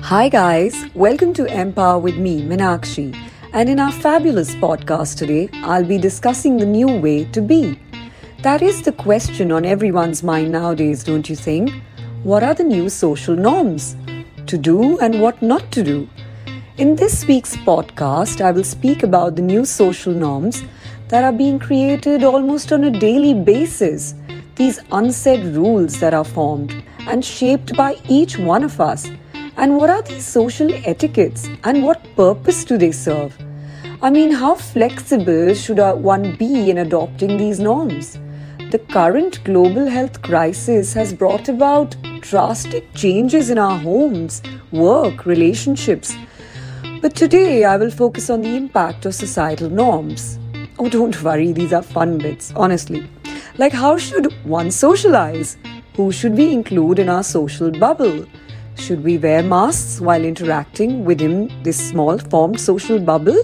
Hi, guys. Welcome to Empower with me, Minakshi. And in our fabulous podcast today, I'll be discussing the new way to be. That is the question on everyone's mind nowadays, don't you think? What are the new social norms? To do and what not to do? In this week's podcast, I will speak about the new social norms that are being created almost on a daily basis. These unsaid rules that are formed and shaped by each one of us. And what are these social etiquettes and what purpose do they serve? I mean, how flexible should one be in adopting these norms? The current global health crisis has brought about drastic changes in our homes, work, relationships. But today I will focus on the impact of societal norms. Oh, don't worry, these are fun bits, honestly. Like, how should one socialize? Who should we include in our social bubble? Should we wear masks while interacting within this small formed social bubble?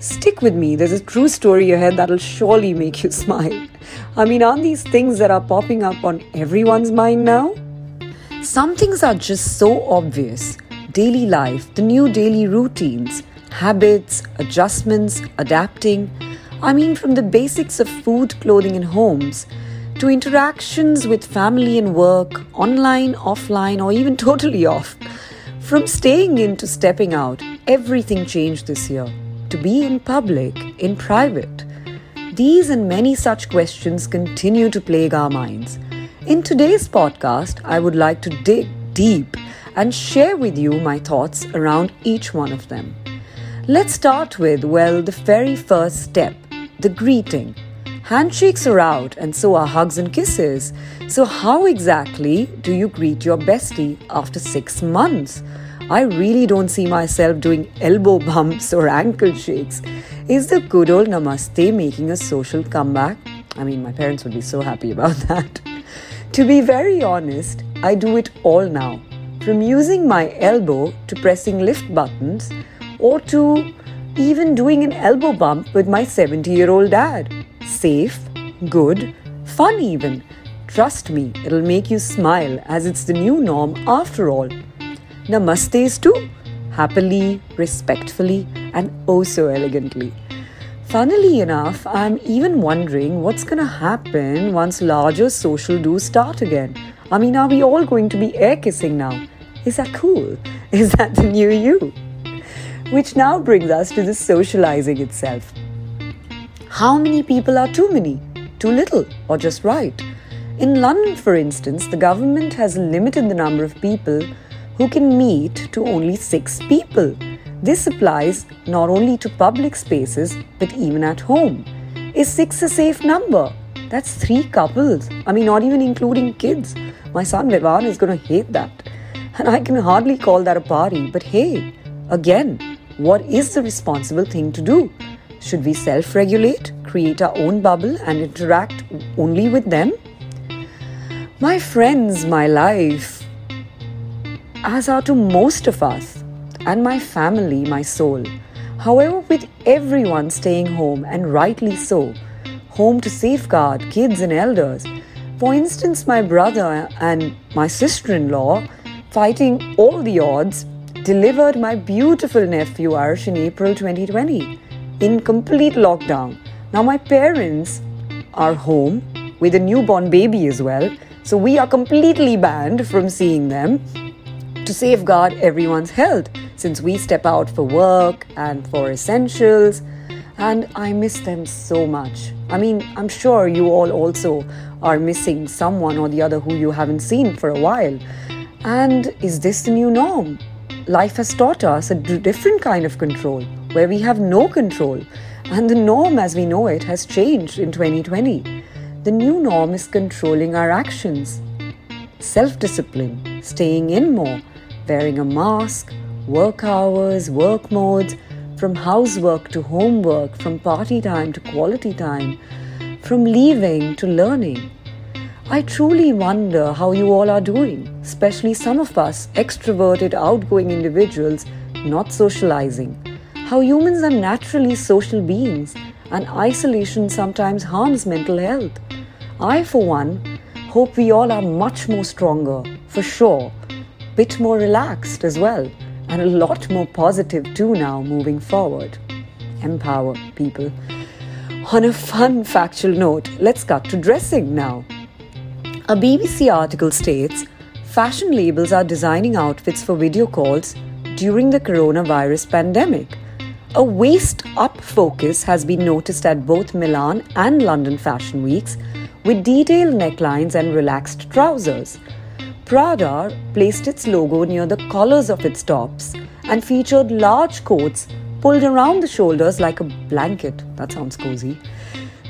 Stick with me, there's a true story ahead that'll surely make you smile. I mean, aren't these things that are popping up on everyone's mind now? Some things are just so obvious daily life, the new daily routines, habits, adjustments, adapting. I mean, from the basics of food, clothing, and homes to interactions with family and work, online, offline, or even totally off. From staying in to stepping out, everything changed this year to be in public, in private? These and many such questions continue to plague our minds. In today's podcast, I would like to dig deep and share with you my thoughts around each one of them. Let's start with, well, the very first step the greeting. Handshakes are out, and so are hugs and kisses. So, how exactly do you greet your bestie after six months? I really don't see myself doing elbow bumps or ankle shakes. Is the good old namaste making a social comeback? I mean, my parents would be so happy about that. to be very honest, I do it all now. From using my elbow to pressing lift buttons or to even doing an elbow bump with my 70 year old dad. Safe, good, fun even. Trust me, it'll make you smile as it's the new norm after all. Namastes too, happily, respectfully, and oh so elegantly. Funnily enough, I'm even wondering what's going to happen once larger social do's start again. I mean, are we all going to be air kissing now? Is that cool? Is that the new you? Which now brings us to the socializing itself. How many people are too many, too little, or just right? In London, for instance, the government has limited the number of people who can meet to only six people. This applies not only to public spaces but even at home. Is six a safe number? That's three couples. I mean, not even including kids. My son Vivan is going to hate that. And I can hardly call that a party. But hey, again, what is the responsible thing to do? Should we self regulate, create our own bubble, and interact only with them? My friends, my life, as are to most of us, and my family, my soul. However, with everyone staying home, and rightly so, home to safeguard kids and elders. For instance, my brother and my sister in law, fighting all the odds, delivered my beautiful nephew Arsh in April 2020 in complete lockdown. Now, my parents are home with a newborn baby as well, so we are completely banned from seeing them to safeguard everyone's health since we step out for work and for essentials. And I miss them so much. I mean, I'm sure you all also are missing someone or the other who you haven't seen for a while. And is this the new norm? Life has taught us a different kind of control where we have no control. And the norm as we know it has changed in 2020. The new norm is controlling our actions, self discipline, staying in more, wearing a mask, work hours, work modes, from housework to homework, from party time to quality time, from leaving to learning. I truly wonder how you all are doing, especially some of us extroverted, outgoing individuals not socializing. How humans are naturally social beings and isolation sometimes harms mental health. I, for one, Hope we all are much more stronger, for sure. Bit more relaxed as well, and a lot more positive too now moving forward. Empower people. On a fun factual note, let's cut to dressing now. A BBC article states fashion labels are designing outfits for video calls during the coronavirus pandemic. A waist up focus has been noticed at both Milan and London fashion weeks, with detailed necklines and relaxed trousers. Prada placed its logo near the collars of its tops and featured large coats pulled around the shoulders like a blanket. That sounds cozy.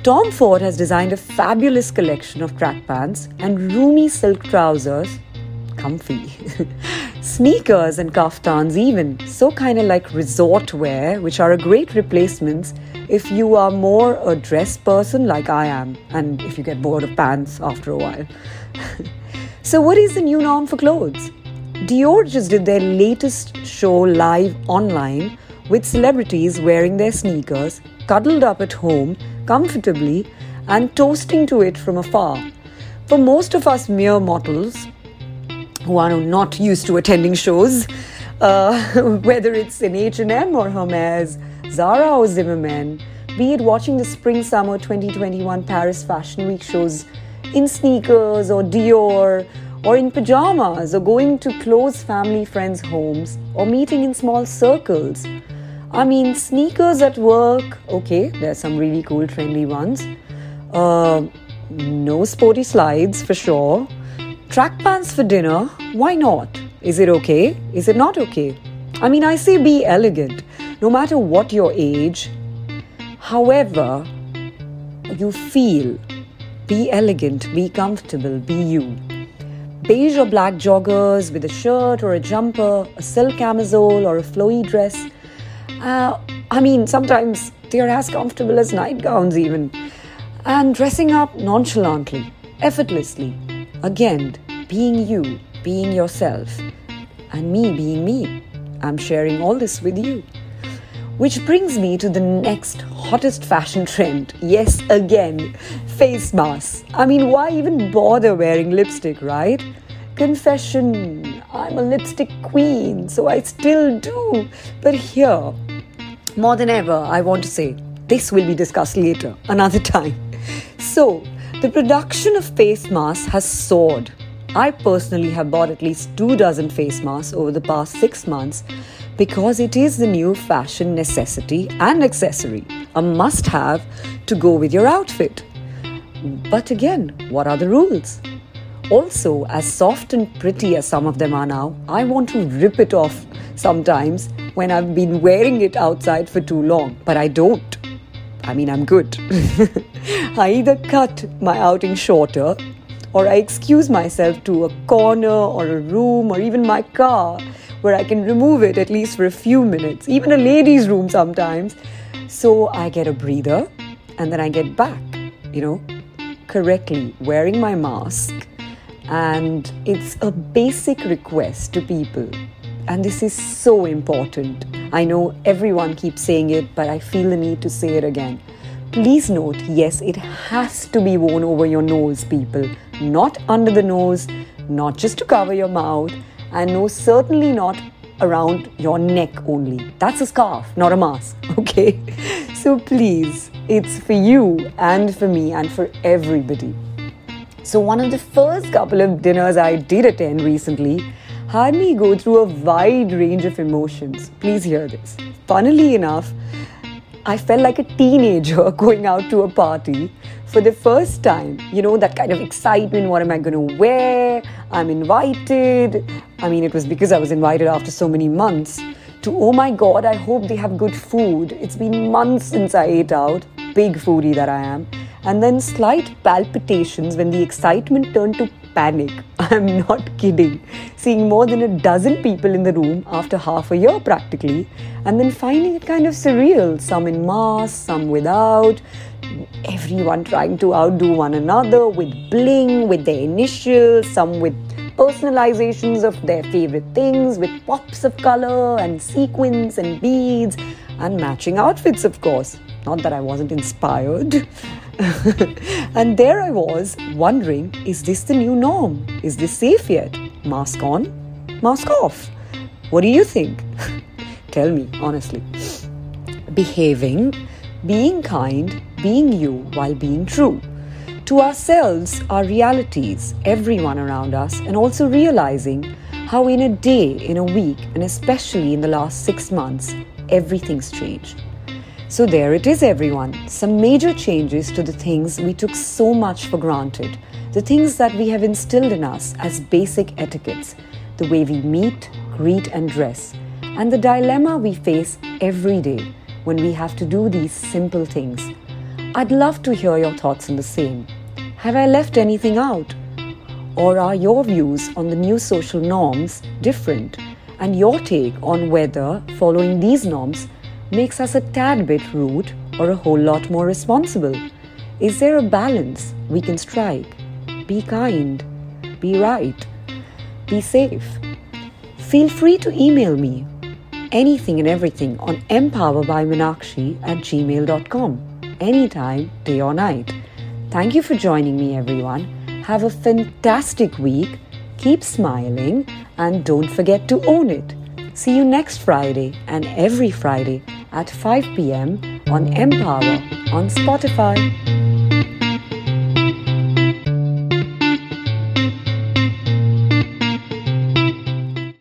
Tom Ford has designed a fabulous collection of track pants and roomy silk trousers comfy. Sneakers and kaftans, even, so kind of like resort wear, which are a great replacements if you are more a dress person like I am, and if you get bored of pants after a while. so, what is the new norm for clothes? Dior just did their latest show live online with celebrities wearing their sneakers, cuddled up at home, comfortably, and toasting to it from afar. For most of us mere mortals, who are not used to attending shows, uh, whether it's in H&M or Hermes, Zara or Zimmermann, be it watching the Spring Summer 2021 Paris Fashion Week shows in sneakers or Dior, or in pajamas, or going to close family friends' homes, or meeting in small circles. I mean, sneakers at work, okay, there's some really cool, trendy ones. Uh, no sporty slides for sure. Track pants for dinner? Why not? Is it okay? Is it not okay? I mean, I say be elegant, no matter what your age. However, you feel, be elegant, be comfortable, be you. Beige or black joggers with a shirt or a jumper, a silk camisole or a flowy dress. Uh, I mean, sometimes they're as comfortable as nightgowns, even. And dressing up nonchalantly, effortlessly. Again, being you, being yourself, and me being me. I'm sharing all this with you. Which brings me to the next hottest fashion trend. Yes, again, face masks. I mean, why even bother wearing lipstick, right? Confession, I'm a lipstick queen, so I still do. But here, more than ever, I want to say this will be discussed later, another time. So, the production of face masks has soared I personally have bought at least two dozen face masks over the past six months because it is the new fashion necessity and accessory, a must have to go with your outfit. But again, what are the rules? Also, as soft and pretty as some of them are now, I want to rip it off sometimes when I've been wearing it outside for too long, but I don't. I mean, I'm good. I either cut my outing shorter or I excuse myself to a corner or a room or even my car where I can remove it at least for a few minutes, even a ladies' room sometimes. So I get a breather and then I get back, you know, correctly wearing my mask. And it's a basic request to people. And this is so important. I know everyone keeps saying it, but I feel the need to say it again. Please note yes, it has to be worn over your nose, people not under the nose, not just to cover your mouth, and no, certainly not around your neck only. That's a scarf, not a mask, okay? So please, it's for you and for me and for everybody. So, one of the first couple of dinners I did attend recently had me go through a wide range of emotions. Please hear this. Funnily enough, I felt like a teenager going out to a party for the first time. You know, that kind of excitement what am I going to wear? I'm invited. I mean, it was because I was invited after so many months to, oh my god, I hope they have good food. It's been months since I ate out. Big foodie that I am. And then slight palpitations when the excitement turned to panic. I'm not kidding. Seeing more than a dozen people in the room after half a year practically, and then finding it kind of surreal. Some in masks, some without. Everyone trying to outdo one another with bling, with their initials, some with personalizations of their favorite things, with pops of color and sequins and beads, and matching outfits, of course. Not that I wasn't inspired. and there I was wondering is this the new norm? Is this safe yet? Mask on, mask off. What do you think? Tell me, honestly. Behaving, being kind, being you while being true. To ourselves, our realities, everyone around us, and also realizing how in a day, in a week, and especially in the last six months, everything's changed. So, there it is, everyone. Some major changes to the things we took so much for granted, the things that we have instilled in us as basic etiquettes, the way we meet, greet, and dress, and the dilemma we face every day when we have to do these simple things. I'd love to hear your thoughts on the same. Have I left anything out? Or are your views on the new social norms different? And your take on whether following these norms makes us a tad bit rude or a whole lot more responsible? Is there a balance we can strike? Be kind, be right, be safe. Feel free to email me anything and everything on empowerbyminakshi at gmail.com anytime, day or night. Thank you for joining me, everyone. Have a fantastic week. Keep smiling and don't forget to own it. See you next Friday and every Friday at 5 p.m. on Empower on Spotify.